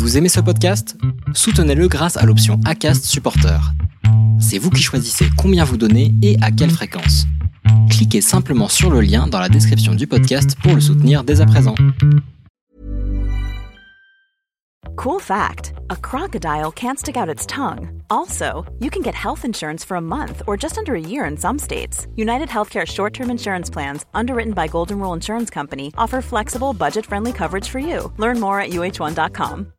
Vous aimez ce podcast? Soutenez-le grâce à l'option ACAST Supporter. C'est vous qui choisissez combien vous donnez et à quelle fréquence. Cliquez simplement sur le lien dans la description du podcast pour le soutenir dès à présent. Cool fact a crocodile can't stick out its tongue. Also, you can get health insurance for a month or just under a year in some states. United Healthcare short term insurance plans, underwritten by Golden Rule Insurance Company, offer flexible, budget friendly coverage for you. Learn more at uh1.com.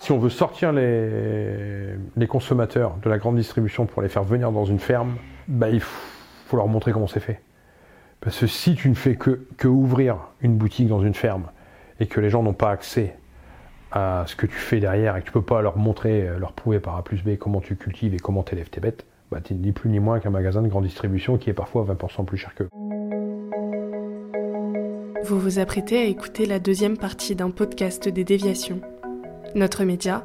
Si on veut sortir les, consommateurs de la grande distribution pour les faire venir dans une ferme, bah, il faut leur montrer comment c'est fait. Parce que si tu ne fais que, que ouvrir une boutique dans une ferme, et que les gens n'ont pas accès à ce que tu fais derrière et que tu peux pas leur montrer, euh, leur prouver par A plus B comment tu cultives et comment tu élèves tes bêtes, bah tu ni plus ni moins qu'un magasin de grande distribution qui est parfois 20% plus cher que. Vous vous apprêtez à écouter la deuxième partie d'un podcast des déviations. Notre média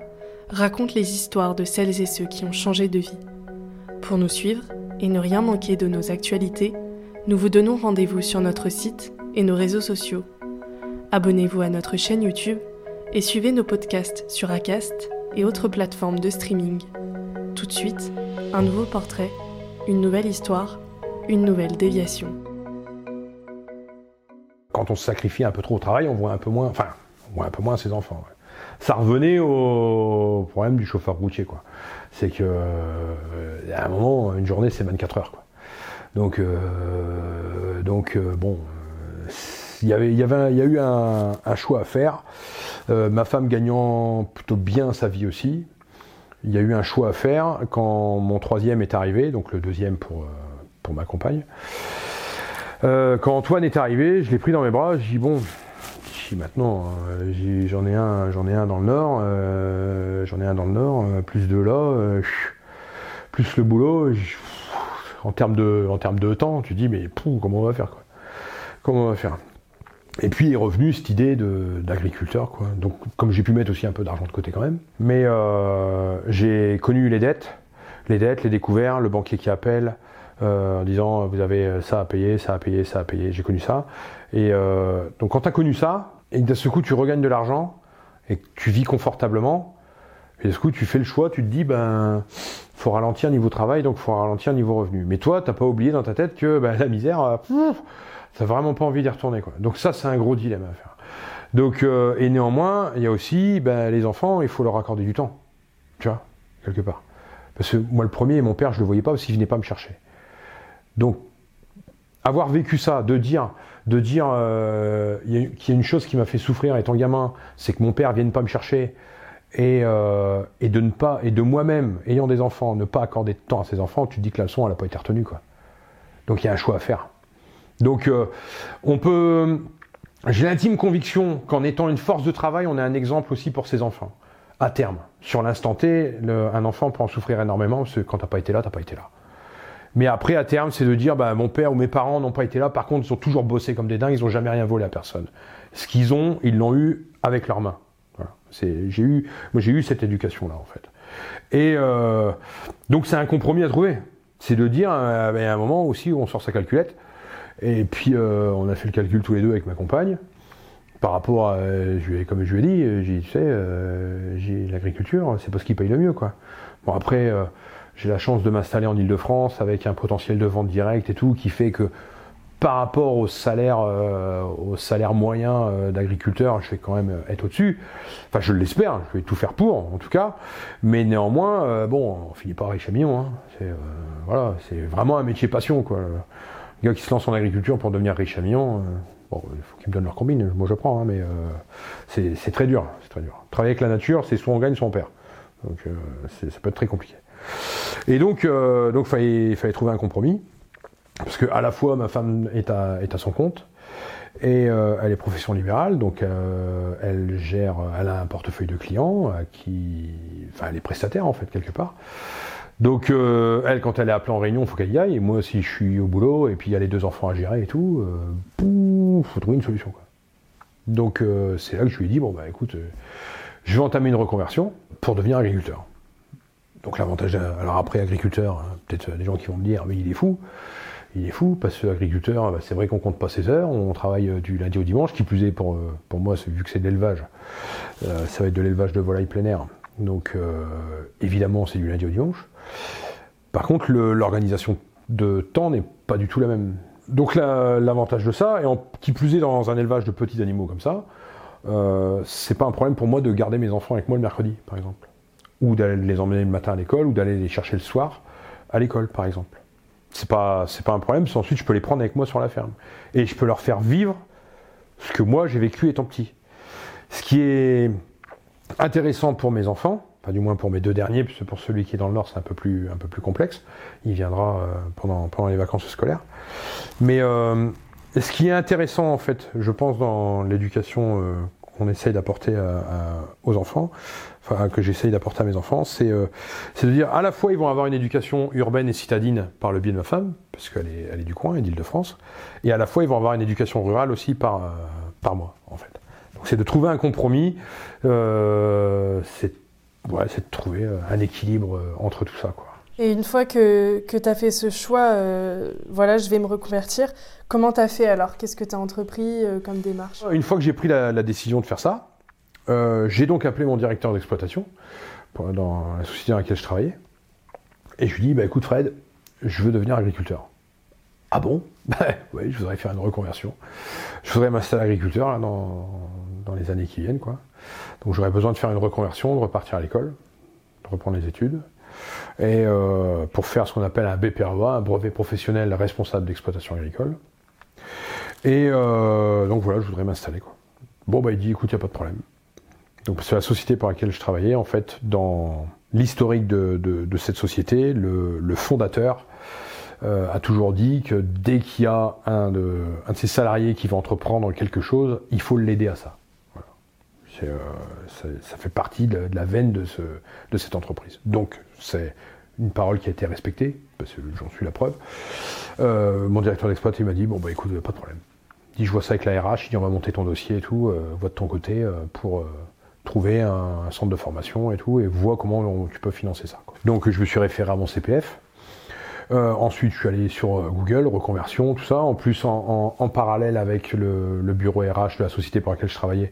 raconte les histoires de celles et ceux qui ont changé de vie. Pour nous suivre et ne rien manquer de nos actualités, nous vous donnons rendez-vous sur notre site et nos réseaux sociaux Abonnez-vous à notre chaîne YouTube et suivez nos podcasts sur Acast et autres plateformes de streaming. Tout de suite, un nouveau portrait, une nouvelle histoire, une nouvelle déviation. Quand on se sacrifie un peu trop au travail, on voit un peu moins, enfin, on voit un peu moins ses enfants. Ça revenait au problème du chauffeur routier, quoi. C'est que euh, à un moment, une journée, c'est 24 heures, quoi. Donc, euh, donc euh, bon il y, avait, il, y a eu un, choix à faire. Ma femme gagnant plutôt bien sa vie aussi. Il y a eu un choix à faire quand mon troisième est arrivé, donc le deuxième pour, pour ma compagne. Quand Antoine est arrivé, je l'ai pris dans mes bras, j'ai dit bon, maintenant j'en ai un, j'en ai un dans le nord, j'en ai un dans le nord, plus de là, plus le boulot. En termes de, en termes de temps, tu dis mais comment on va faire quoi? Comment on va faire? Et puis est revenue cette idée d'agriculteur, quoi. Donc, comme j'ai pu mettre aussi un peu d'argent de côté quand même. Mais euh, j'ai connu les dettes, les dettes, les découverts, le banquier qui appelle euh, en disant vous avez ça à payer, ça à payer, ça à payer. J'ai connu ça. Et euh, donc, quand tu as connu ça, et d'un ce coup tu regagnes de l'argent et que tu vis confortablement, et d'un ce coup tu fais le choix, tu te dis ben faut ralentir niveau travail, donc faut ralentir niveau revenu. Mais toi, t'as pas oublié dans ta tête que ben, la misère. T'as vraiment pas envie d'y retourner. Donc ça, c'est un gros dilemme à faire. Donc, euh, et néanmoins, il y a aussi ben, les enfants, il faut leur accorder du temps. Tu vois, quelque part. Parce que moi, le premier, mon père, je le voyais pas parce qu'il venait pas me chercher. Donc, avoir vécu ça, de dire, de dire euh, qu'il y a une chose qui m'a fait souffrir étant gamin, c'est que mon père vienne pas me chercher et, euh, et de ne pas et de moi-même ayant des enfants, ne pas accorder de temps à ses enfants, tu te dis que la leçon elle n'a pas été retenue quoi. Donc il y a un choix à faire. Donc euh, on peut. J'ai l'intime conviction qu'en étant une force de travail, on est un exemple aussi pour ses enfants. À terme, sur l'instant T, un enfant peut en souffrir énormément parce que quand t'as pas été là, t'as pas été là. Mais après, à terme, c'est de dire, bah, mon père ou mes parents n'ont pas été là. Par contre, ils ont toujours bossé comme des dingues. Ils ont jamais rien volé à personne. Ce qu'ils ont, ils l'ont eu avec leurs mains. Voilà. j'ai eu, moi, j'ai eu cette éducation-là, en fait. Et euh, donc, c'est un compromis à trouver. C'est de dire, euh, à un moment aussi où on sort sa calculette, et puis euh, on a fait le calcul tous les deux avec ma compagne. Par rapport à, je comme je lui ai dit, euh, j'ai tu sais, euh, l'agriculture, c'est pas ce qui paye le mieux, quoi. Bon après, j'ai la chance de m'installer en Ile-de-France avec un potentiel de vente directe et tout, qui fait que par rapport au salaire, au salaire moyen d'agriculteur, je vais quand même être au-dessus. Enfin, je l'espère, je vais tout faire pour, en tout cas. Mais néanmoins, bon, on finit pas riche à millions. Hein. C'est voilà, c'est vraiment un métier passion, quoi. Les gars qui se lancent en agriculture pour devenir riches à millions, euh, bon, il faut qu'ils me donnent leur combine, moi je prends, hein, mais euh, c'est très dur, c'est très dur. Travailler avec la nature, c'est soit on gagne, soit on perd. Donc euh, ça peut être très compliqué. Et donc, donc fallait, fallait trouver un compromis, parce que à la fois ma femme est à, est à son compte, et elle est profession libérale, donc elle gère, elle a un portefeuille de clients, qui, enfin elle est prestataire en fait quelque part. Donc euh, elle, quand elle est appelée en réunion, il faut qu'elle y aille. Et moi, si je suis au boulot et puis il y a les deux enfants à gérer et tout, euh, faut trouver une solution. Quoi. Donc euh, c'est là que je lui ai dit bon bah écoute, euh, je vais entamer une reconversion pour devenir agriculteur. Donc l'avantage, alors après agriculteur, hein, peut-être des gens qui vont me dire mais il est fou. il est fou, parce que agriculteur, bah, c'est vrai qu'on compte pas ses heures, on travaille euh, du lundi au dimanche, qui plus est pour, euh, pour moi, vu que c'est de l'élevage, euh, ça va être de l'élevage de volailles plein air. Donc évidemment, c'est du lundi au dimanche. Par contre, l'organisation de temps n'est pas du tout la même. Donc l'avantage de ça, et qui plus est dans un élevage de petits animaux comme ça, c'est pas un problème pour moi de garder mes enfants avec moi le mercredi, par exemple. Ou d'aller les emmener le matin à l'école, ou d'aller les chercher le soir à l'école, par exemple c'est pas c'est pas un problème. Ensuite, je peux les prendre avec moi sur la ferme et je peux leur faire vivre ce que moi j'ai vécu étant petit. Ce qui est intéressant pour mes enfants, pas du moins pour mes deux derniers, puisque pour celui qui est dans le nord, c'est un peu plus un peu plus complexe. Il viendra euh, pendant pendant les vacances scolaires. Mais euh, ce qui est intéressant en fait, je pense dans l'éducation euh, qu'on essaye d'apporter aux enfants, enfin que j'essaye d'apporter à mes enfants, euh, c'est de dire à la fois ils vont avoir une éducation urbaine et citadine par le biais de ma femme, parce qu'elle est, elle est du coin, elle est d'Île-de-France, et à la fois ils vont avoir une éducation rurale aussi par, euh, par moi, en fait. Donc c'est de trouver un compromis, euh, c'est ouais, de trouver un équilibre entre tout ça, quoi. Et une fois que, que tu as fait ce choix, euh, voilà, je vais me reconvertir, comment tu as fait alors? Qu'est-ce que tu as entrepris euh, comme démarche? Une fois que j'ai pris la, décision de faire ça, euh, j'ai donc appelé mon directeur d'exploitation dans la société dans laquelle je travaillais. Et je lui dis, bah, écoute Fred, je veux devenir agriculteur. Ah bon? Bah, Oui, je voudrais faire une reconversion. Je voudrais m'installer agriculteur dans, dans les années qui viennent. Quoi. Donc j'aurais besoin de faire une reconversion, de repartir à l'école, de reprendre les études et euh, pour faire ce qu'on appelle un BPREA, un brevet professionnel responsable d'exploitation agricole. Et euh, donc voilà, je voudrais m'installer. Bon, bah il dit, écoute, il n'y a pas de problème. Donc c'est la société pour laquelle je travaillais, en fait, dans l'historique de, cette société, le, fondateur euh, a toujours dit que dès qu'il y a un de, un de ses salariés qui va entreprendre quelque chose, il faut l'aider à ça. Euh, ça, fait partie de, la veine de, ce, de cette entreprise. Donc, c'est une parole qui a été respectée, parce que j'en suis la preuve. Euh, mon directeur d'exploit, m'a dit, bon, bah écoute, pas de problème. Il dit, je vois ça avec la RH, il dit, on va monter ton dossier et tout, euh, vois de ton côté pour trouver un, centre de formation et tout, et vois comment tu peux financer ça. Donc, je me suis référé à mon CPF. Euh, ensuite, je suis allé sur euh, Google, reconversion, tout ça. En plus, en, parallèle avec le, bureau RH de la société pour laquelle je travaillais,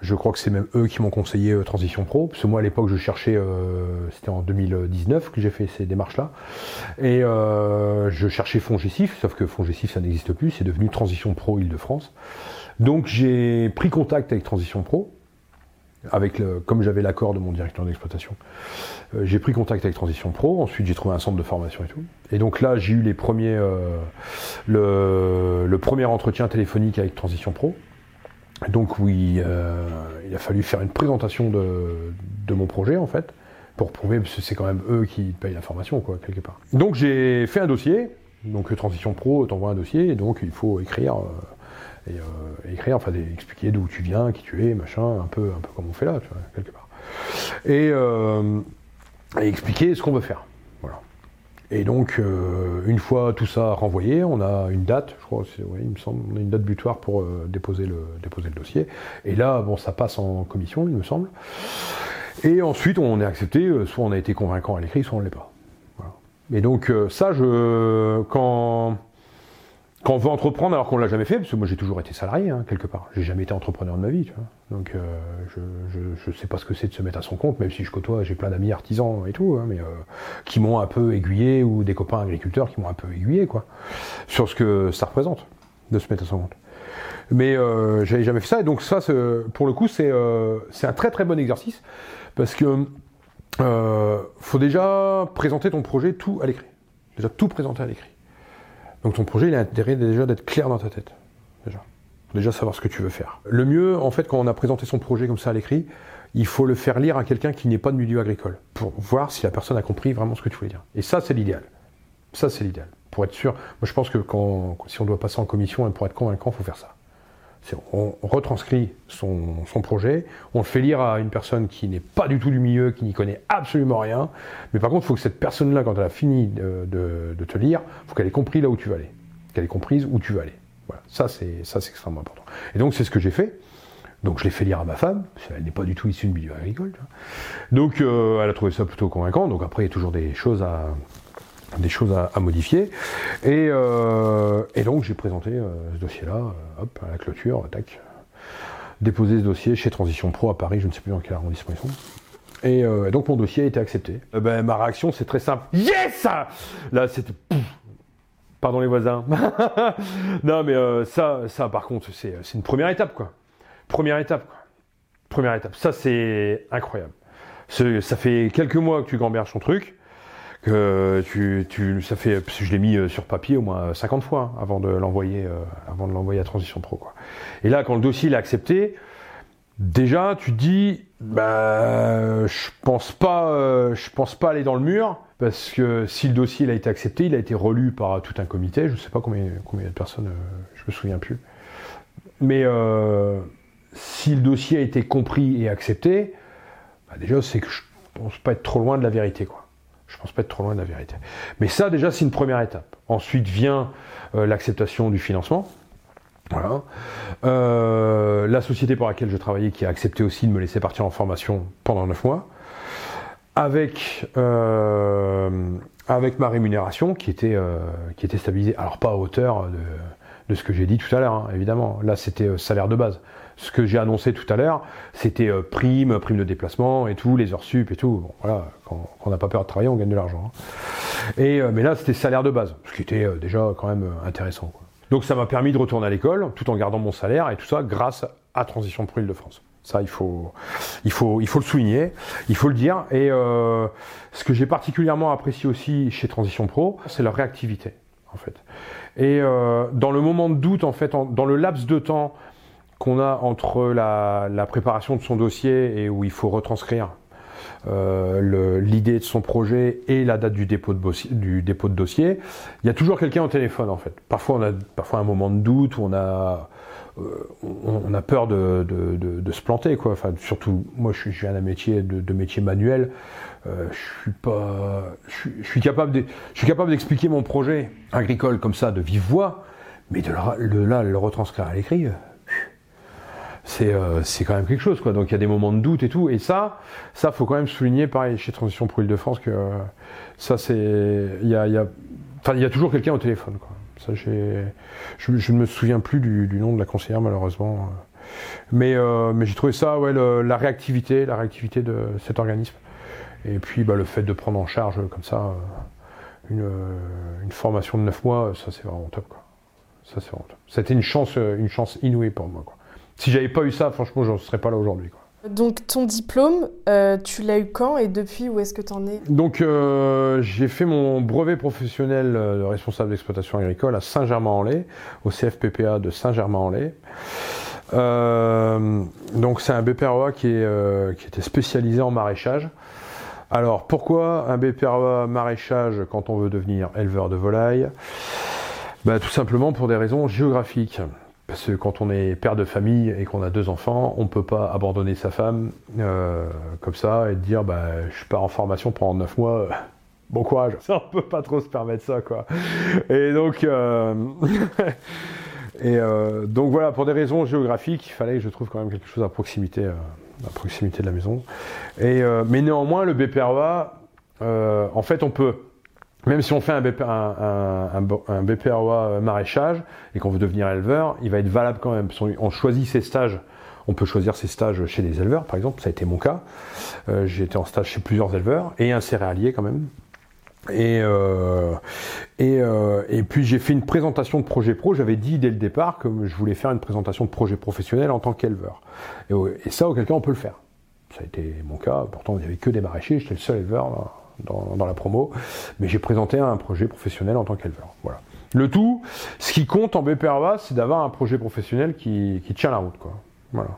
je crois que c'est même eux qui m'ont conseillé euh, Transition Pro. Parce que moi, à l'époque, je cherchais, c'était en 2019 que j'ai fait ces démarches-là. Et je cherchais Fongessif, sauf que Fongessif, ça n'existe plus. C'est devenu Transition Pro Île-de-France. Donc, j'ai pris contact avec Transition Pro avec le, comme j'avais l'accord de mon directeur d'exploitation, euh, j'ai pris contact avec Transition Pro. Ensuite, j'ai trouvé un centre de formation et tout. Et donc là, j'ai eu les premiers, euh, le, premier entretien téléphonique avec Transition Pro. Donc oui, euh, il a fallu faire une présentation de, mon projet en fait, pour prouver, que c'est quand même eux qui payent la formation, quoi, quelque part. Donc j'ai fait un dossier. Donc Transition Pro t'envoie un dossier, et donc il faut écrire et, euh, écrire, enfin expliquer d'où tu viens, qui tu es, machin, un peu, un peu comme on fait là, tu vois, quelque part. Et, euh, expliquer ce qu'on veut faire. Voilà. Et donc, euh, une fois tout ça renvoyé, on a une date, je crois, ouais, il me semble, on a une date butoir pour déposer, le, déposer le dossier. Et là, bon, ça passe en commission, il me semble. Et ensuite, on est accepté, soit on a été convaincant à l'écrit, soit on ne l'est pas. Voilà. Et donc, ça, je, quand, quand on veut entreprendre alors qu'on l'a jamais fait, parce que moi j'ai toujours été salarié hein, quelque part, j'ai jamais été entrepreneur de ma vie, donc euh, je, ne sais pas ce que c'est de se mettre à son compte, même si je côtoie, j'ai plein d'amis artisans et tout, hein, mais euh, qui m'ont un peu aiguillé ou des copains agriculteurs qui m'ont un peu aiguillé quoi, sur ce que ça représente de se mettre à son compte. Mais euh, j'avais jamais fait ça, et donc ça, pour le coup, c'est euh, c'est un très très bon exercice parce que faut déjà présenter ton projet tout à l'écrit, déjà tout présenter à l'écrit. Donc ton projet, il a intérêt déjà d'être clair dans ta tête. Déjà. Déjà savoir ce que tu veux faire. Le mieux, en fait, quand on a présenté son projet comme ça à l'écrit, il faut le faire lire à quelqu'un qui n'est pas de milieu agricole, pour voir si la personne a compris vraiment ce que tu voulais dire. Et ça, c'est l'idéal. Ça, c'est l'idéal. Pour être sûr, moi je pense que si on doit passer en commission, pour être convaincant, il faut faire ça on retranscrit son, projet, on le fait lire à une personne qui n'est pas du tout du milieu, qui n'y connaît absolument rien, mais par contre, il faut que cette personne-là, quand elle a fini de, te lire, il faut qu'elle ait compris là où tu vas aller, qu'elle ait comprise où tu vas aller. Voilà, ça c'est extrêmement important. Et donc c'est ce que j'ai fait. Donc je l'ai fait lire à ma femme, parce qu'elle n'est pas du tout issue du milieu agricole. Donc euh, elle a trouvé ça plutôt convaincant. Donc après il y a toujours des choses à, des choses à, modifier. Et, et, donc j'ai présenté ce dossier-là, hop, à la clôture, tac, déposé ce dossier chez Transition Pro à Paris, je ne sais plus dans quel arrondissement ils sont. Et donc mon dossier a été accepté. ben, ma réaction c'est très simple. Yes Là c'était Pardon les voisins. non, mais euh, ça, ça, par contre, c'est une première étape, quoi. Première étape, quoi. Première étape. Ça, c'est incroyable. Ça fait quelques mois que tu gamberges ton truc. Que tu, tu, ça fait, je l'ai mis euh, sur papier au moins 50 fois hein, avant de l'envoyer, euh, avant de l'envoyer à Transition Pro, quoi. Et là, quand le dossier est accepté, déjà, tu te dis, bah, je pense pas, je pense pas aller dans le mur parce que si le dossier a été accepté, il a été relu par tout un comité, je ne sais pas combien, combien de personnes, euh, je me souviens plus. Mais euh, si le dossier a été compris et accepté, bah déjà c'est que je pense pas être trop loin de la vérité, quoi. Je pense pas être trop loin de la vérité. Mais ça déjà c'est une première étape. Ensuite vient euh, l'acceptation du financement. Voilà. la société pour laquelle je travaillais qui a accepté aussi de me laisser partir en formation pendant 9 mois avec, euh, avec ma rémunération qui était, euh, qui était stabilisée. Alors pas à hauteur de, de ce que j'ai dit tout à l'heure, hein, évidemment. Là, c'était euh, salaire de base. Ce que j'ai annoncé tout à l'heure, c'était euh, prime, prime de déplacement et tout, les heures sup et tout. Bon, voilà, quand, on n'a pas peur de travailler, on gagne de l'argent. Hein. Et mais là, c'était salaire de base, ce qui était déjà quand même intéressant. Quoi. Donc ça m'a permis de retourner à l'école, tout en gardant mon salaire et tout ça, grâce à Transition pour Île-de-France. Ça, il faut, il, faut, il faut le souligner, il faut le dire. Et euh, ce que j'ai particulièrement apprécié aussi chez Transition Pro, c'est leur réactivité, en fait. Et euh, dans le moment de doute, en fait, dans le laps de temps qu'on a entre la, préparation de son dossier et où il faut retranscrire euh, l'idée de son projet et la date du dépôt de, de dossier, il y a toujours quelqu'un au téléphone en fait. Parfois on a parfois un moment de doute où on a euh, on, a peur de, se planter, quoi. Enfin, surtout, moi, je, suis, viens d'un métier de, métier manuel. Euh, je suis pas, je, suis capable de, je suis capable d'expliquer mon projet agricole comme ça de vive voix, mais de, le, là le retranscrire à l'écrit, c'est euh, quand même quelque chose, quoi. Donc il y a des moments de doute et tout, et ça, ça faut quand même souligner, pareil chez Transition pour Île-de-France que ça c'est, il y a, y a, enfin il y a toujours quelqu'un au téléphone, quoi. Ça, je, je, ne me souviens plus du, nom de la conseillère malheureusement. Mais, euh, mais j'ai trouvé ça, ouais, la réactivité, la réactivité de cet organisme. Et puis bah, le fait de prendre en charge comme ça euh, une, une formation de 9 mois, ça c'est vraiment top. Quoi. Ça c'est vraiment top. C'était une chance, une chance inouïe pour moi. Quoi. Si j'avais pas eu ça, franchement, je ne serais pas là aujourd'hui. Donc ton diplôme, euh, tu l'as eu quand et depuis où est-ce que tu en es? Donc euh, j'ai fait mon brevet professionnel de responsable d'exploitation agricole à Saint-Germain-en-Laye, au CFPPA de Saint-Germain-en-Laye. Euh, donc c'est un BPROA qui, est, qui était spécialisé en maraîchage. Alors pourquoi un BPROA maraîchage quand on veut devenir éleveur de volailles? Bah, Tout simplement pour des raisons géographiques. Parce que quand on est père de famille et qu'on a deux enfants, on ne peut pas abandonner sa femme euh, comme ça et dire bah, je pars en formation pendant neuf mois, euh, bon courage. Ça, on peut pas trop se permettre ça, quoi. Et donc, euh, donc voilà, pour des raisons géographiques, il fallait que je trouve quand même quelque chose à proximité, à proximité de la maison. Mais néanmoins, le BPROA, en fait, on peut même si on fait un, BPROA maraîchage et qu'on veut devenir éleveur, il va être valable quand même. On choisit ses stages. On peut choisir ses stages chez des éleveurs, par exemple. Ça a été mon cas. Euh, j'ai été en stage chez plusieurs éleveurs et un céréalier quand même. Et, euh, euh, et, puis j'ai fait une présentation de projet pro. J'avais dit dès le départ que je voulais faire une présentation de projet professionnel en tant qu'éleveur. Et, ça, auquel cas, on peut le faire. Ça a été mon cas. Pourtant, il n'y avait que des maraîchers. J'étais le seul éleveur dans, la promo, mais j'ai présenté un projet professionnel en tant qu'éleveur. Voilà. Le tout, ce qui compte en BPRVA, c'est d'avoir un projet professionnel qui, tient la route. Quoi. Voilà.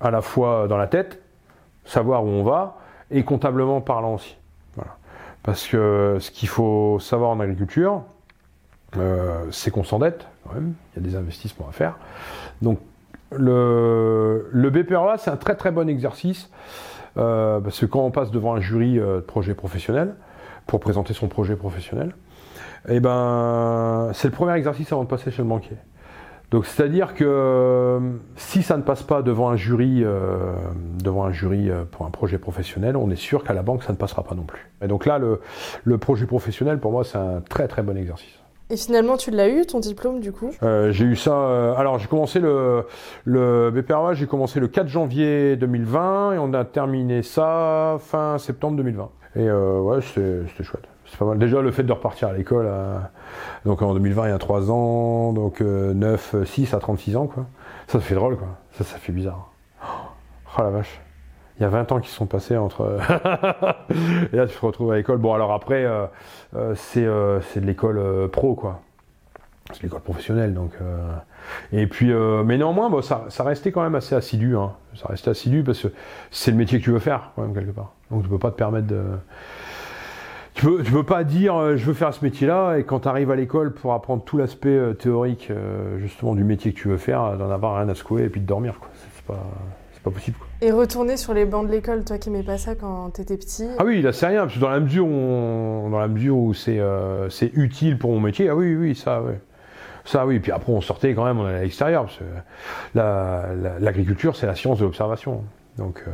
À la fois dans la tête, savoir où on va, et comptablement parlant aussi. Voilà. Parce que ce qu'il faut savoir en agriculture, euh, c'est qu'on s'endette quand même, il y a des investissements à faire. Donc le, le c'est un très très bon exercice euh, parce que quand on passe devant un jury euh, de projet professionnel, pour présenter son projet professionnel, eh ben, c'est le premier exercice avant de passer chez le banquier. Donc c'est-à-dire que euh, si ça ne passe pas devant un jury, euh, devant un jury pour un projet professionnel, on est sûr qu'à la banque ça ne passera pas non plus. Et donc là, le projet professionnel pour moi c'est un très très bon exercice. Et finalement, tu l'as eu ton diplôme du coup? Euh, j'ai eu ça. euh, alors j'ai commencé le le BPROA, j'ai commencé le 4 janvier 2020 et on a terminé ça fin septembre 2020. Et euh, ouais, c'était chouette. C'est pas mal. Déjà le fait de repartir à l'école, donc en 2020 il y a 3 ans, donc euh, 9, 6 à 36 ans quoi. Ça, ça fait drôle quoi. Ça, ça fait bizarre. Oh la vache. Il y a 20 ans qui sont passés entre. et là, tu te retrouves à l'école. Bon, alors après, euh, euh, c'est euh, c'est de l'école euh, pro, quoi. C'est l'école professionnelle, donc. euh, Et puis, euh, mais néanmoins, bon, ça, ça restait quand même assez assidu. Hein. Ça restait assidu parce que c'est le métier que tu veux faire, quand même, quelque part. Donc, tu peux pas te permettre de. Tu peux, tu peux pas dire euh, je veux faire ce métier-là et quand tu arrives à l'école pour apprendre tout l'aspect euh, théorique euh, justement du métier que tu veux faire, euh, d'en avoir rien à secouer et puis de dormir. quoi. C'est pas, pas possible. Quoi. Et retourner sur les bancs de l'école, toi qui aimais pas ça quand t'étais petit. Ah oui, là c'est rien, parce que dans la mesure où, on- dans la mesure où c'est euh, c'est utile pour mon métier, ah oui, oui, ça, oui. Ça, oui. Puis après, on sortait quand même, on allait à l'extérieur, parce que la- la- l'agriculture, c'est la science de l'observation. Donc, euh,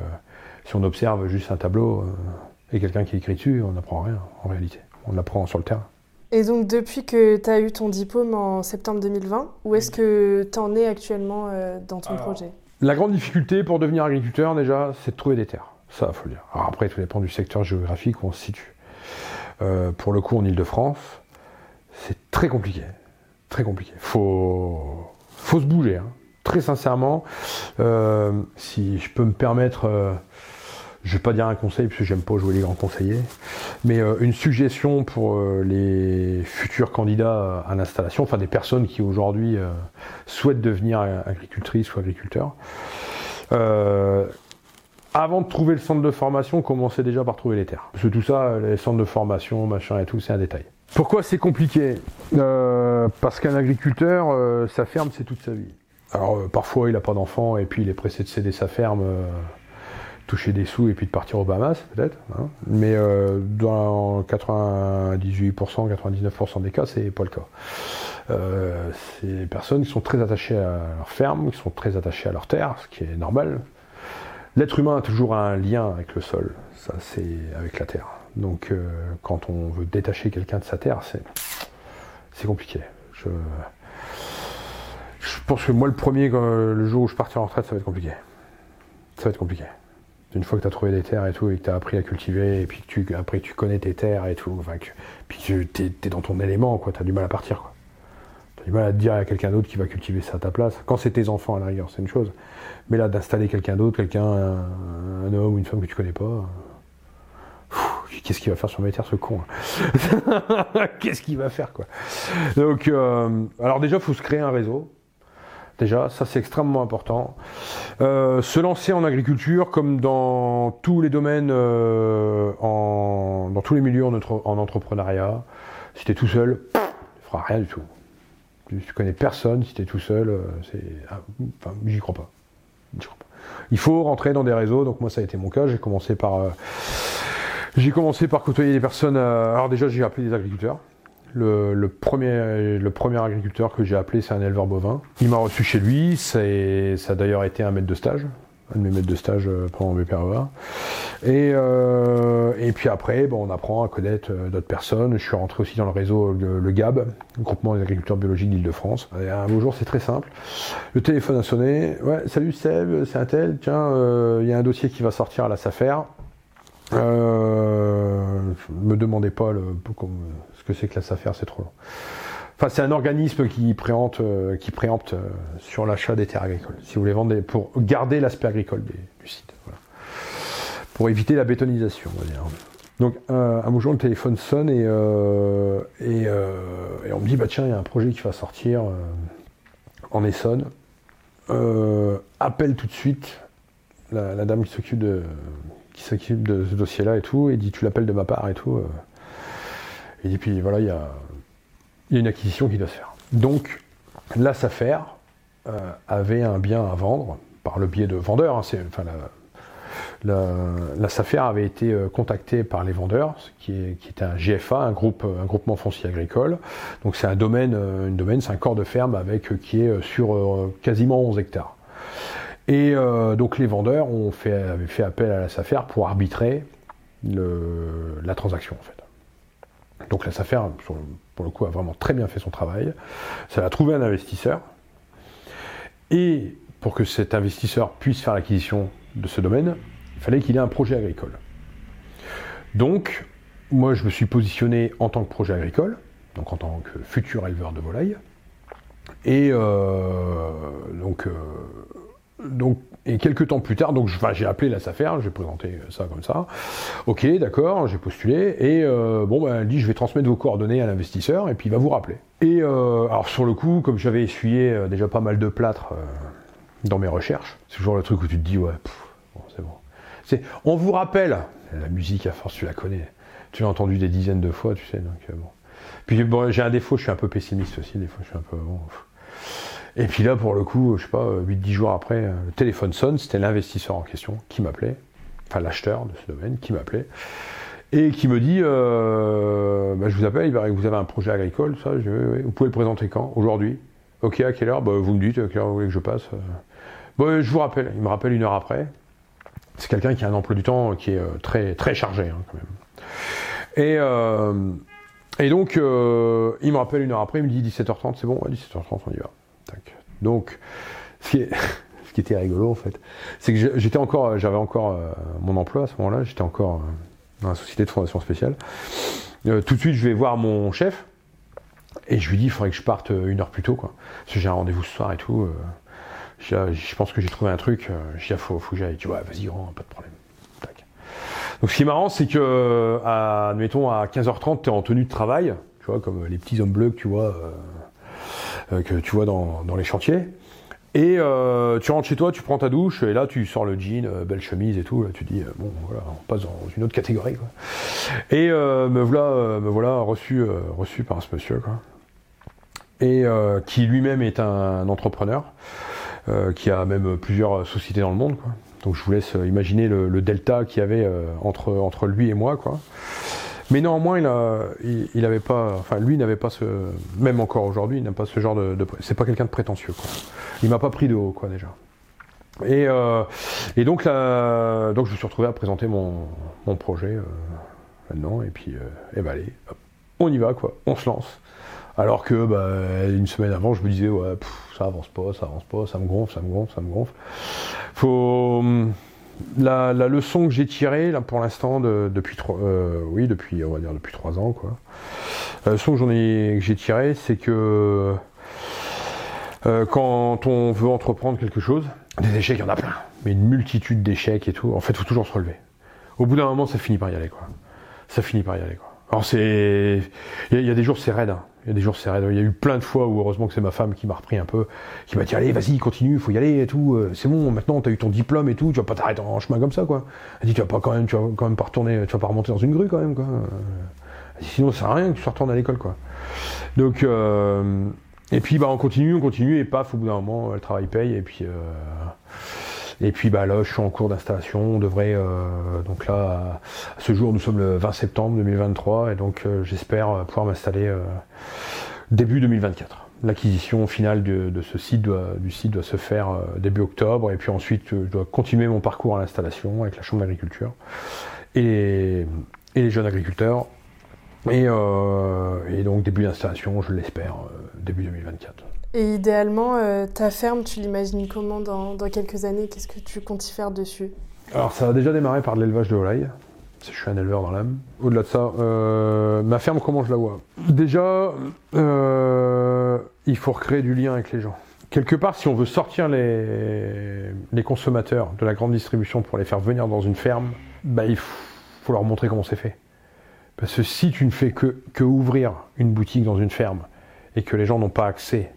si on observe juste un tableau euh, et quelqu'un qui écrit dessus, on n'apprend rien, en réalité. On apprend sur le terrain. Et donc depuis que tu as eu ton diplôme en septembre 2020, où est-ce que tu en es actuellement dans ton Alors, projet? La grande difficulté pour devenir agriculteur, déjà, c'est de trouver des terres. Ça, faut le dire. Après, tout dépend du secteur géographique où on se situe. Euh, pour le coup, en Ile-de-France, c'est très compliqué. Très compliqué. Faut, faut se bouger. hein. Très sincèrement, euh, si je peux me permettre, euh, je vais pas dire un conseil parce que j'aime pas jouer les grands conseillers, mais euh, une suggestion pour euh, les futurs candidats à l'installation, enfin des personnes qui aujourd'hui euh, souhaitent devenir agricultrices ou agriculteurs. Avant de trouver le centre de formation, commencez déjà par trouver les terres. Parce que tout ça, les centres de formation, machin et tout, c'est un détail. Pourquoi c'est compliqué? Parce qu'un agriculteur, sa ferme, c'est toute sa vie. Alors parfois, il n'a pas d'enfant et puis il est pressé de céder sa ferme, toucher des sous et puis de partir aux Bahamas, peut-être. hein. Mais euh, dans 98%, 99% des cas, c'est pas le cas. Euh, c'est des personnes qui sont très attachées à leur ferme, qui sont très attachées à leur terre, ce qui est normal. L'être humain a toujours un lien avec le sol, ça c'est avec la terre. Donc euh, quand on veut détacher quelqu'un de sa terre, c'est c'est compliqué. Je, je pense que moi le premier, le jour où je partirai en retraite, ça va être compliqué. Ça va être compliqué. Une fois que tu as trouvé des terres et tout, et que tu as appris à cultiver, et puis que tu, après tu connais tes terres et tout, enfin, que, puis que tu es, dans ton élément, quoi, tu du mal à partir. Quoi. T'as du mal à dire à quelqu'un d'autre qui va cultiver ça à ta place. Quand c'est tes enfants à la rigueur, c'est une chose. Mais là, d'installer quelqu'un d'autre, quelqu'un, un, homme ou une femme que tu connais pas, qu'est-ce qu'il va faire sur mes terres, ce con hein Qu'est-ce qu'il va faire, quoi Donc, euh, alors déjà, faut se créer un réseau. Déjà, ça c'est extrêmement important. Euh, se lancer en agriculture, comme dans tous les domaines, euh, en, dans tous les milieux en, entre- en entrepreneuriat, si tu es tout seul, tu feras rien du tout. Tu, connais personne, si tu es tout seul, euh, c'est, ah, j'y crois pas. Il faut rentrer dans des réseaux, donc moi ça a été mon cas, j'ai commencé par, j'ai commencé par côtoyer des personnes, alors déjà j'ai appelé des agriculteurs. Le, premier, agriculteur que j'ai appelé, c'est un éleveur bovin. Il m'a reçu chez lui, ça a d'ailleurs été un maître de stage, un de mes maîtres de stage euh, pendant mes PREA. Et, euh, et puis après, bon, on apprend à connaître euh, d'autres personnes. Je suis rentré aussi dans le réseau, le, GAB, le Groupement des agriculteurs biologiques d'Île-de-France. Un beau jour, c'est très simple. Le téléphone a sonné. Ouais, salut Seb, c'est un tel. Tiens, il y a un dossier qui va sortir à la SAFER. Euh, me demandez pas le, ce que c'est que la SAFER, c'est trop long. Enfin, c'est un organisme qui préempte, euh, qui préempte euh, sur l'achat des terres agricoles. Si vous voulez vendre, pour garder l'aspect agricole du site. Pour éviter la bétonisation, on va dire. Donc, un beau jour, le téléphone sonne et, euh, et, on me dit bah tiens, il y a un projet qui va sortir en Essonne. Appelle tout de suite la dame qui s'occupe de qui s'occupe de ce dossier-là et tout, et dit tu l'appelles de ma part et tout. euh. Et dit puis voilà, il y a, une acquisition qui doit se faire. Donc la SAFER euh, avait un bien à vendre par le biais de vendeurs. hein, enfin, la- la, SAFER avait été euh, contactée par les vendeurs, qui, est, qui était un GFA, un, groupe, un groupement foncier agricole. Donc c'est un domaine, euh, domaine, c'est un corps de ferme avec qui est sur quasiment 11 hectares. Et donc les vendeurs ont fait, avaient fait appel à la SAFER pour arbitrer la transaction en fait. Donc la SAFER, pour le coup, a vraiment très bien fait son travail. Ça a trouvé un investisseur. Et pour que cet investisseur puisse faire l'acquisition de ce domaine, il fallait qu'il ait un projet agricole. Donc, moi, je me suis positionné en tant que projet agricole, donc en tant que futur éleveur de volailles. Et euh, donc, euh, donc, et quelques temps plus tard, donc j'ai appelé la SAFER, j'ai présenté ça comme ça. Ok, d'accord, j'ai postulé et euh, bon, ben, elle dit je vais transmettre vos coordonnées à l'investisseur et puis il va vous rappeler. Et alors sur le coup, comme j'avais essuyé déjà pas mal de plâtre dans mes recherches, c'est toujours le truc où tu te dis ouais, c'est bon on vous rappelle, la musique à force tu la connais, tu l'as entendu des dizaines de fois, tu sais. Donc, euh, bon. Puis bon, j'ai un défaut, je suis un peu pessimiste aussi, des fois je suis un peu bon. Et puis là, pour le coup, je sais pas, 8-10 jours après, euh, le téléphone sonne, c'était l'investisseur en question qui m'appelait, enfin l'acheteur de ce domaine qui m'appelait, et qui me dit euh, bah, Je vous appelle, vous avez un projet agricole, ça, vous pouvez le présenter quand? Aujourd'hui. Ok, à quelle heure? Bah, Vous me dites, à quelle heure vous voulez que je passe Je vous rappelle, il me rappelle une heure après, c'est quelqu'un qui a un emploi du temps qui est euh, très, très chargé hein, quand même. Et, euh, donc, euh, il me rappelle une heure après, il me dit 17h30, c'est bon, 17h30, on y va. Donc, ce qui, ce qui, était rigolo en fait, c'est que j'étais encore, j'avais encore mon emploi à ce moment-là, j'étais encore dans la société de formation spéciale. tout de suite, je vais voir mon chef et je lui dis, il faudrait que je parte une heure plus tôt, quoi. Parce que j'ai un rendez-vous ce soir et tout. Je, pense que j'ai trouvé un truc. Euh, je dis, il faut, que j'aille. Tu vois, vas-y, rentre, pas de problème. Donc ce qui est marrant, c'est que, à, admettons, à 15h30, tu es en tenue de travail, tu vois, comme les petits hommes bleus que tu vois, euh, euh, que tu vois dans, les chantiers. Et tu rentres chez toi, tu prends ta douche, et là tu sors le jean, belle chemise et tout. Tu dis, bon, voilà, on passe dans une autre catégorie. Quoi. Et me voilà, me voilà reçu, reçu par ce monsieur, quoi. Et qui lui-même est un entrepreneur. Euh, qui a même plusieurs sociétés dans le monde. Quoi. Donc je vous laisse imaginer le, delta qu'il y avait euh, entre, entre lui et moi. Quoi. Mais néanmoins, il, a, il, avait pas, enfin lui n'avait pas ce, même encore aujourd'hui, il n'a pas ce genre de, c'est pas quelqu'un de prétentieux. Quoi. Il m'a pas pris de haut, quoi déjà. Et, euh, donc là, donc je me suis retrouvé à présenter mon, mon projet maintenant, et puis, et ben allez, on y va quoi, on se lance. Alors que bah, une semaine avant, je me disais ouais, ça avance pas, ça avance pas, ça me gonfle, ça me gonfle, ça me gonfle. Faut hum, la, leçon que j'ai tirée là pour l'instant depuis trois, euh, oui depuis on va dire depuis trois ans quoi. La leçon que j'en ai que j'ai tirée, c'est que euh, quand on veut entreprendre quelque chose, des échecs, il y en a plein, mais une multitude d'échecs et tout. En fait, faut toujours se relever. Au bout d'un moment, ça finit par y aller quoi. Ça finit par y aller quoi. Alors c'est, il y, a des jours c'est raide. Hein. Il y a des jours c'est raide. Il y a eu plein de fois où heureusement que c'est ma femme qui m'a repris un peu, qui m'a dit allez vas-y continue, il faut y aller et tout. Euh, c'est bon, maintenant t'as eu ton diplôme et tout, tu vas pas t'arrêter en chemin comme ça quoi. Elle dit tu vas pas quand même, tu vas quand même pas retourner, tu vas pas remonter dans une grue quand même quoi. dit, sinon ça sert à rien que tu sois retourné à l'école quoi. Donc euh, et puis bah on continue, on continue et paf au bout d'un moment le travail paye et puis euh, et puis bah là, je suis en cours d'installation. On devrait euh, donc là, à ce jour, nous sommes le 20 septembre 2023 et donc euh, j'espère euh, pouvoir m'installer début 2024. L'acquisition finale de, ce site doit, du site doit se faire début octobre et puis ensuite je dois continuer mon parcours à l'installation avec la chambre d'agriculture et, et, les jeunes agriculteurs. Et, et donc début d'installation, je l'espère, début 2024. Et idéalement, euh, ta ferme, tu l'imagines comment dans, quelques années? Qu'est-ce que tu comptes y faire dessus? Alors, ça a déjà démarré par l'élevage de volailles. Je suis un éleveur dans l'âme. Au-delà de ça, euh, ma ferme, comment je la vois? Déjà, euh, il faut recréer du lien avec les gens. Quelque part, si on veut sortir les, les consommateurs de la grande distribution pour les faire venir dans une ferme, bah, il faut leur montrer comment c'est fait. Parce que si tu ne fais que, que ouvrir une boutique dans une ferme et que les gens n'ont pas accès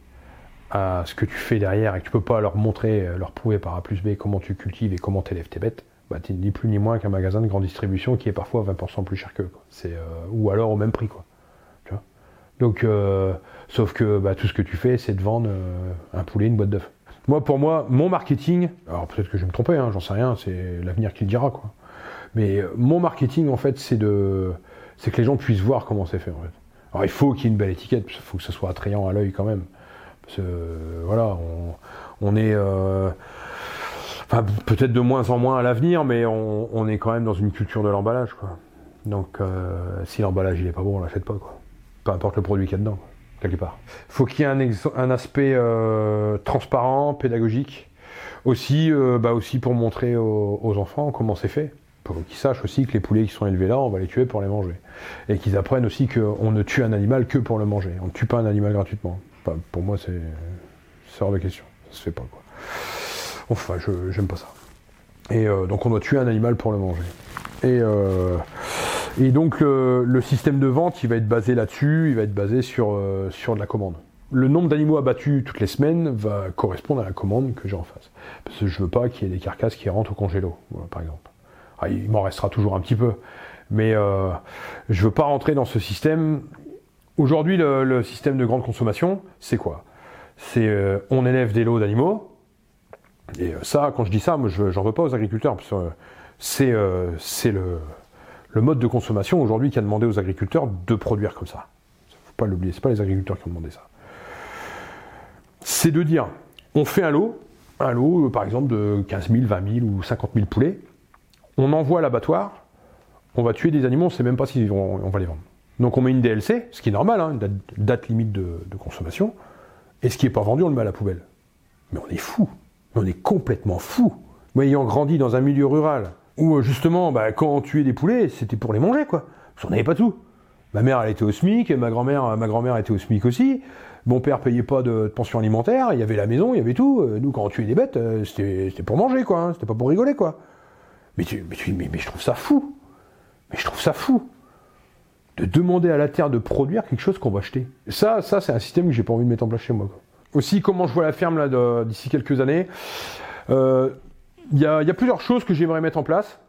à ce que tu fais derrière et que tu peux pas leur montrer, euh, leur prouver par A plus B comment tu cultives et comment tu élèves tes bêtes, bah, tu ni plus ni moins qu'un magasin de grande distribution qui est parfois 20% plus cher qu'eux. C'est, euh, ou alors au même prix. Quoi. Donc, euh, sauf que bah, tout ce que tu fais, c'est de vendre un poulet, une boîte d'œufs. Moi, pour moi, mon marketing, alors peut-être que je vais me tromper, hein, j'en sais rien, c'est l'avenir qui le dira, quoi. Mais mon marketing, en fait, c'est de, c'est que les gens puissent voir comment c'est fait, en fait. Alors, il faut qu'il y ait une belle étiquette, il faut que ce soit attrayant à l'œil quand même. Parce euh, voilà, on, est, euh, peut-être de moins en moins à l'avenir, mais on, est quand même dans une culture de l'emballage. Donc, si l'emballage il est pas bon, on l'achète pas. Peu importe le produit qu'il y a dedans quelque part. Faut qu'il y ait un, aspect euh, transparent, pédagogique, aussi, euh, bah aussi pour montrer aux, enfants comment c'est fait, pour qu'ils sachent aussi que les poulets qui sont élevés là, on va les tuer pour les manger, et qu'ils apprennent aussi qu'on ne tue un animal que pour le manger. On ne tue pas un animal gratuitement. Pour moi, c'est hors de question. Ça se fait pas. Enfin, je j'aime pas ça. Et euh, donc on doit tuer un animal pour le manger. Et et donc le, système de vente, il va être basé là-dessus, il va être basé sur, euh, sur de la commande. Le nombre d'animaux abattus toutes les semaines va correspondre à la commande que j'ai en face. Parce que je veux pas qu'il y ait des carcasses qui rentrent au congélo, par exemple. Ah, il m'en restera toujours un petit peu. Mais euh, je veux pas rentrer dans ce système. Aujourd'hui, le, système de grande consommation, c'est quoi? C'est euh, on élève des lots d'animaux. Et ça, quand je dis ça, moi, j'en veux pas aux agriculteurs. C'est c'est le le mode de consommation aujourd'hui qui a demandé aux agriculteurs de produire comme ça. Faut pas l'oublier, c'est pas les agriculteurs qui ont demandé ça. C'est de dire, on fait un lot, un lot par exemple de 15 000, 20 000 ou 50 000 poulets, on envoie à l'abattoir, on va tuer des animaux, on ne sait même pas si on va les vendre. Donc on met une DLC, ce qui est normal, hein, une date, limite de, consommation, et ce qui n'est pas vendu, on le met à la poubelle. Mais on est fou, on est complètement fou. Moi, ayant grandi dans un milieu rural, où euh, justement, bah, quand on tuait des poulets, c'était pour les manger, quoi. Parce qu'on n'avait pas tout. Ma mère, elle était au SMIC, ma grand-mère, ma grand-mère était au SMIC aussi. Mon père payait pas de, pension alimentaire, il y avait la maison, il y avait tout. Euh, nous, quand on tuait des bêtes, euh, c'était pour manger, quoi. Hein. C'était pas pour rigoler, quoi. Mais, tu, mais, tu, mais, mais je trouve ça fou. Mais je trouve ça fou de demander à la terre de produire quelque chose qu'on va acheter. Ça, ça c'est un système que j'ai pas envie de mettre en place chez moi. Quoi. Aussi, comment je vois la ferme là d'ici quelques années. Euh, il y, a, plusieurs choses que j'aimerais mettre en place.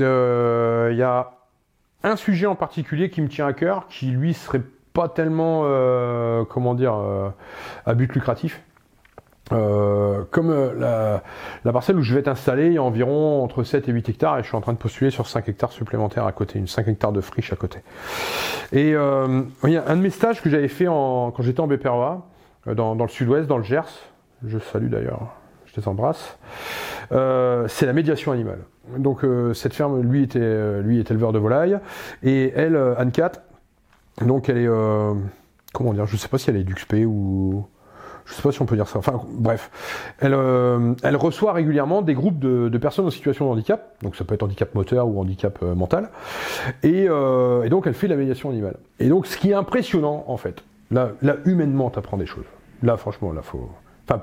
Euh, il y a un sujet en particulier qui me tient à cœur, qui lui serait pas tellement, euh, comment dire, euh, à but lucratif. Comme la, parcelle où je vais être installé, il y a environ entre 7 et 8 hectares et je suis en train de postuler sur 5 hectares supplémentaires à côté, une 5 hectares de friche à côté. Et il y a un de mes stages que j'avais fait quand j'étais en BPROA, dans, dans le sud-ouest, dans le Gers, je salue d'ailleurs je les embrasse, euh, c'est la médiation animale. Donc euh, cette ferme, lui était, euh, lui est éleveur de volailles, et elle, Anne Cat, donc elle est, comment dire, je sais pas si elle est d'UXP ou, je sais pas si on peut dire ça. Enfin, bref, elle, elle reçoit régulièrement des groupes de, personnes en situation de handicap, donc ça peut être handicap moteur ou handicap mental, et, donc elle fait la médiation animale. Et donc ce qui est impressionnant en fait, là, là humainement, t'apprends des choses. Là, franchement, là, faut, enfin,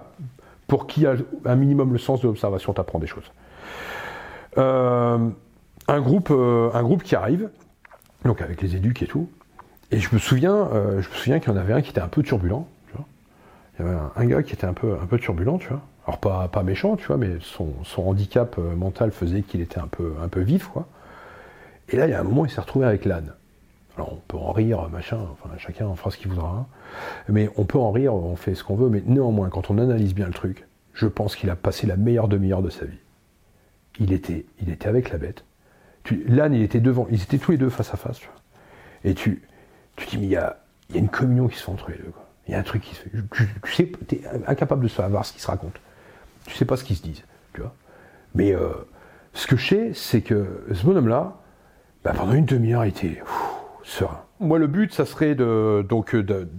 pour qui a un minimum le sens de l'observation, t'apprends des choses. Euh, un, groupe, euh, un groupe qui arrive, donc avec les éduques et tout, et je me souviens, euh, je me souviens qu'il y en avait un qui était un peu turbulent. Un, gars qui était un peu, un peu turbulent, tu vois. Alors pas, méchant, tu vois, mais son, handicap mental faisait qu'il était un peu, un peu vif, quoi. Et là, il y a un moment, il s'est retrouvé avec l'âne. Alors on peut en rire, machin, enfin chacun en fera ce qu'il voudra. Hein. Mais on peut en rire, on fait ce qu'on veut, mais néanmoins, quand on analyse bien le truc, je pense qu'il a passé la meilleure demi-heure de sa vie. Il était, il était avec la bête. L'âne, il était devant, ils étaient tous les deux face à face. Tu vois. Et tu, tu dis, mais il y a, y a, une communion qui se fait entre les deux. Y a un truc qui se fait. Tu, sais, es incapable de savoir ce qui se raconte. Tu sais pas ce qu'ils se disent. Tu vois. Mais euh, ce que je sais, c'est que ce bonhomme-là, bah, pendant une demi-heure, il était serein. Moi, le but, ça serait de, donc, de,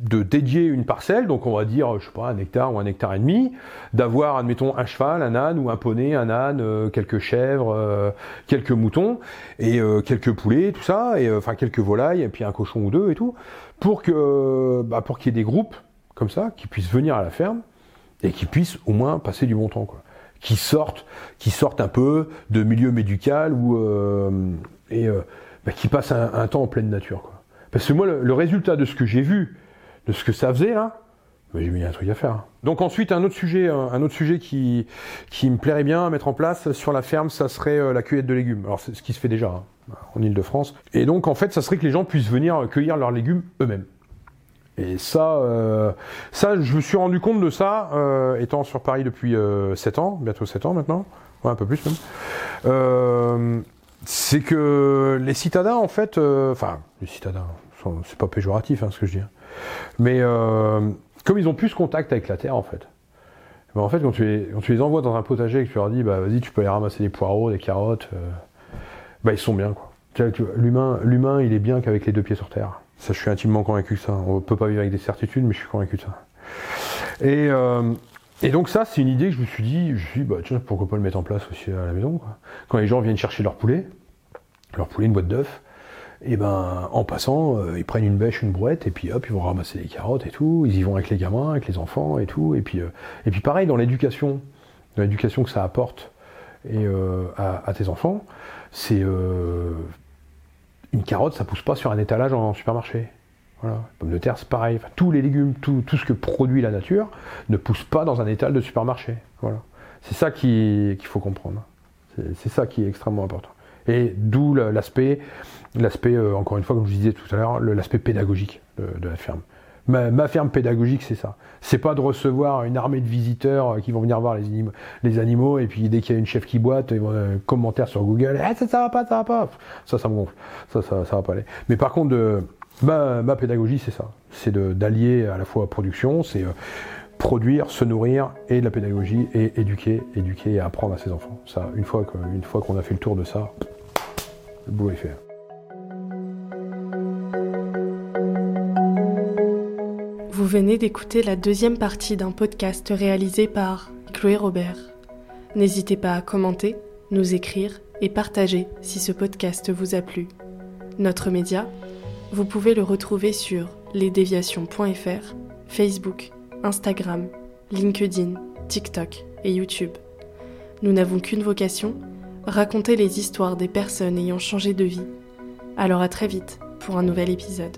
de dédier une parcelle, donc on va dire, je sais pas, un hectare ou un hectare et demi, d'avoir, admettons, un cheval, un âne ou un poney, un âne, euh, quelques chèvres, euh, quelques moutons et euh, quelques poulets, tout ça, et enfin quelques volailles et puis un cochon ou deux et tout, pour que, bah, pour qu'il y ait des groupes comme ça qui puissent venir à la ferme et qui puissent au moins passer du bon temps, quoi, qui sortent, qui sortent un peu de milieu médical ou et bah, qui passent un, temps en pleine nature, quoi. Parce que moi, le résultat de ce que j'ai vu de ce que ça faisait là, j'ai mis un truc à faire. Donc ensuite un autre sujet, un autre sujet qui qui me plairait bien à mettre en place sur la ferme, ça serait euh, la cueillette de légumes. Alors c'est ce qui se fait déjà hein, en Ile-de-France. Et donc en fait, ça serait que les gens puissent venir cueillir leurs légumes eux-mêmes. Et ça, euh, ça, je me suis rendu compte de ça, euh, étant sur Paris depuis 7 ans, bientôt 7 ans maintenant, ouais, un peu plus même. c'est que les citadins, en fait, enfin, les citadins, c'est pas péjoratif hein, ce que je dis, mais comme ils ont plus contact avec la terre, en fait, en fait, quand tu, les, envoies dans un potager et que tu leur dis, bah vas-y, tu peux aller ramasser des poireaux, des carottes, bah ils sont bien, quoi. L'humain, l'humain, il est bien qu'avec les deux pieds sur terre. Ça, je suis intimement convaincu de ça. On peut pas vivre avec des certitudes, mais je suis convaincu de ça. Et, euh, et donc ça, c'est une idée que je me suis dit, je me suis dit, bah pourquoi pas le mettre en place aussi à la maison. Quand les gens viennent chercher leur poulet, leur poulet, une boîte d'œufs, et ben en passant, euh, ils prennent une bêche, une brouette, et puis hop, ils vont ramasser des carottes et tout. Ils y vont avec les gamins, avec les enfants et tout. Et puis, euh, et puis pareil dans l'éducation, dans l'éducation que ça apporte et à, à, tes enfants, c'est une carotte, ça pousse pas sur un étalage en supermarché. Voilà. Pomme de terre, c'est pareil. tous les légumes, tout, tout, ce que produit la nature ne pousse pas dans un étal de supermarché. Voilà. C'est ça qu'il faut comprendre. C'est ça qui est extrêmement important. Et d'où l'aspect, l'aspect, euh, encore une fois, comme je disais tout à l'heure, l'aspect pédagogique de, la ferme. Ma, ferme pédagogique, c'est ça. C'est pas de recevoir une armée de visiteurs euh, qui vont venir voir les, animaux, les animaux et puis dès qu'il y a une chef qui boite, ils vont euh, commentaire sur Google, eh, ça, ça va pas, ça va pas. Ça, ça me gonfle. Ça, ça, ça va pas aller. Mais par contre, de, ma, ma pédagogie, c'est ça. C'est d'allier à la fois production, c'est euh, produire, se nourrir et de la pédagogie et éduquer, éduquer et apprendre à ses enfants. Ça, une fois qu'on a fait le tour de ça, le boulot est fait. Vous venez d'écouter la deuxième partie d'un podcast réalisé par Chloé Robert. N'hésitez pas à commenter, nous écrire et partager si ce podcast vous a plu. Notre média, vous pouvez le retrouver sur lesdéviations.fr, Facebook, Instagram, LinkedIn, TikTok et YouTube. Nous n'avons qu'une vocation, raconter les histoires des personnes ayant changé de vie. Alors à très vite pour un nouvel épisode.